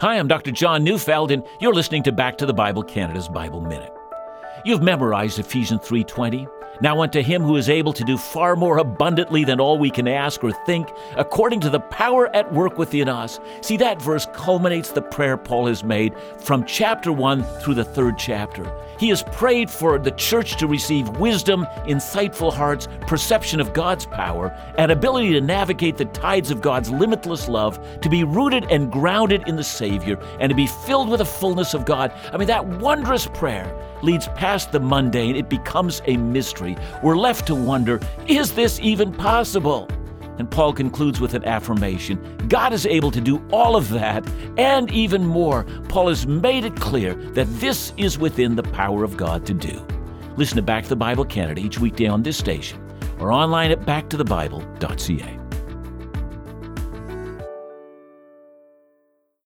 Hi, I'm Dr. John Neufeld, and you're listening to Back to the Bible Canada's Bible Minute. You've memorized Ephesians 3:20. Now unto him who is able to do far more abundantly than all we can ask or think, according to the power at work within us. See, that verse culminates the prayer Paul has made from chapter 1 through the third chapter. He has prayed for the church to receive wisdom, insightful hearts, perception of God's power, and ability to navigate the tides of God's limitless love, to be rooted and grounded in the Savior, and to be filled with the fullness of God. I mean, that wondrous prayer leads past the mundane. It becomes a mystery. We're left to wonder is this even possible? And Paul concludes with an affirmation God is able to do all of that and even more. Paul has made it clear that this is within the power of God to do. Listen to Back to the Bible Canada each weekday on this station or online at backtothebible.ca.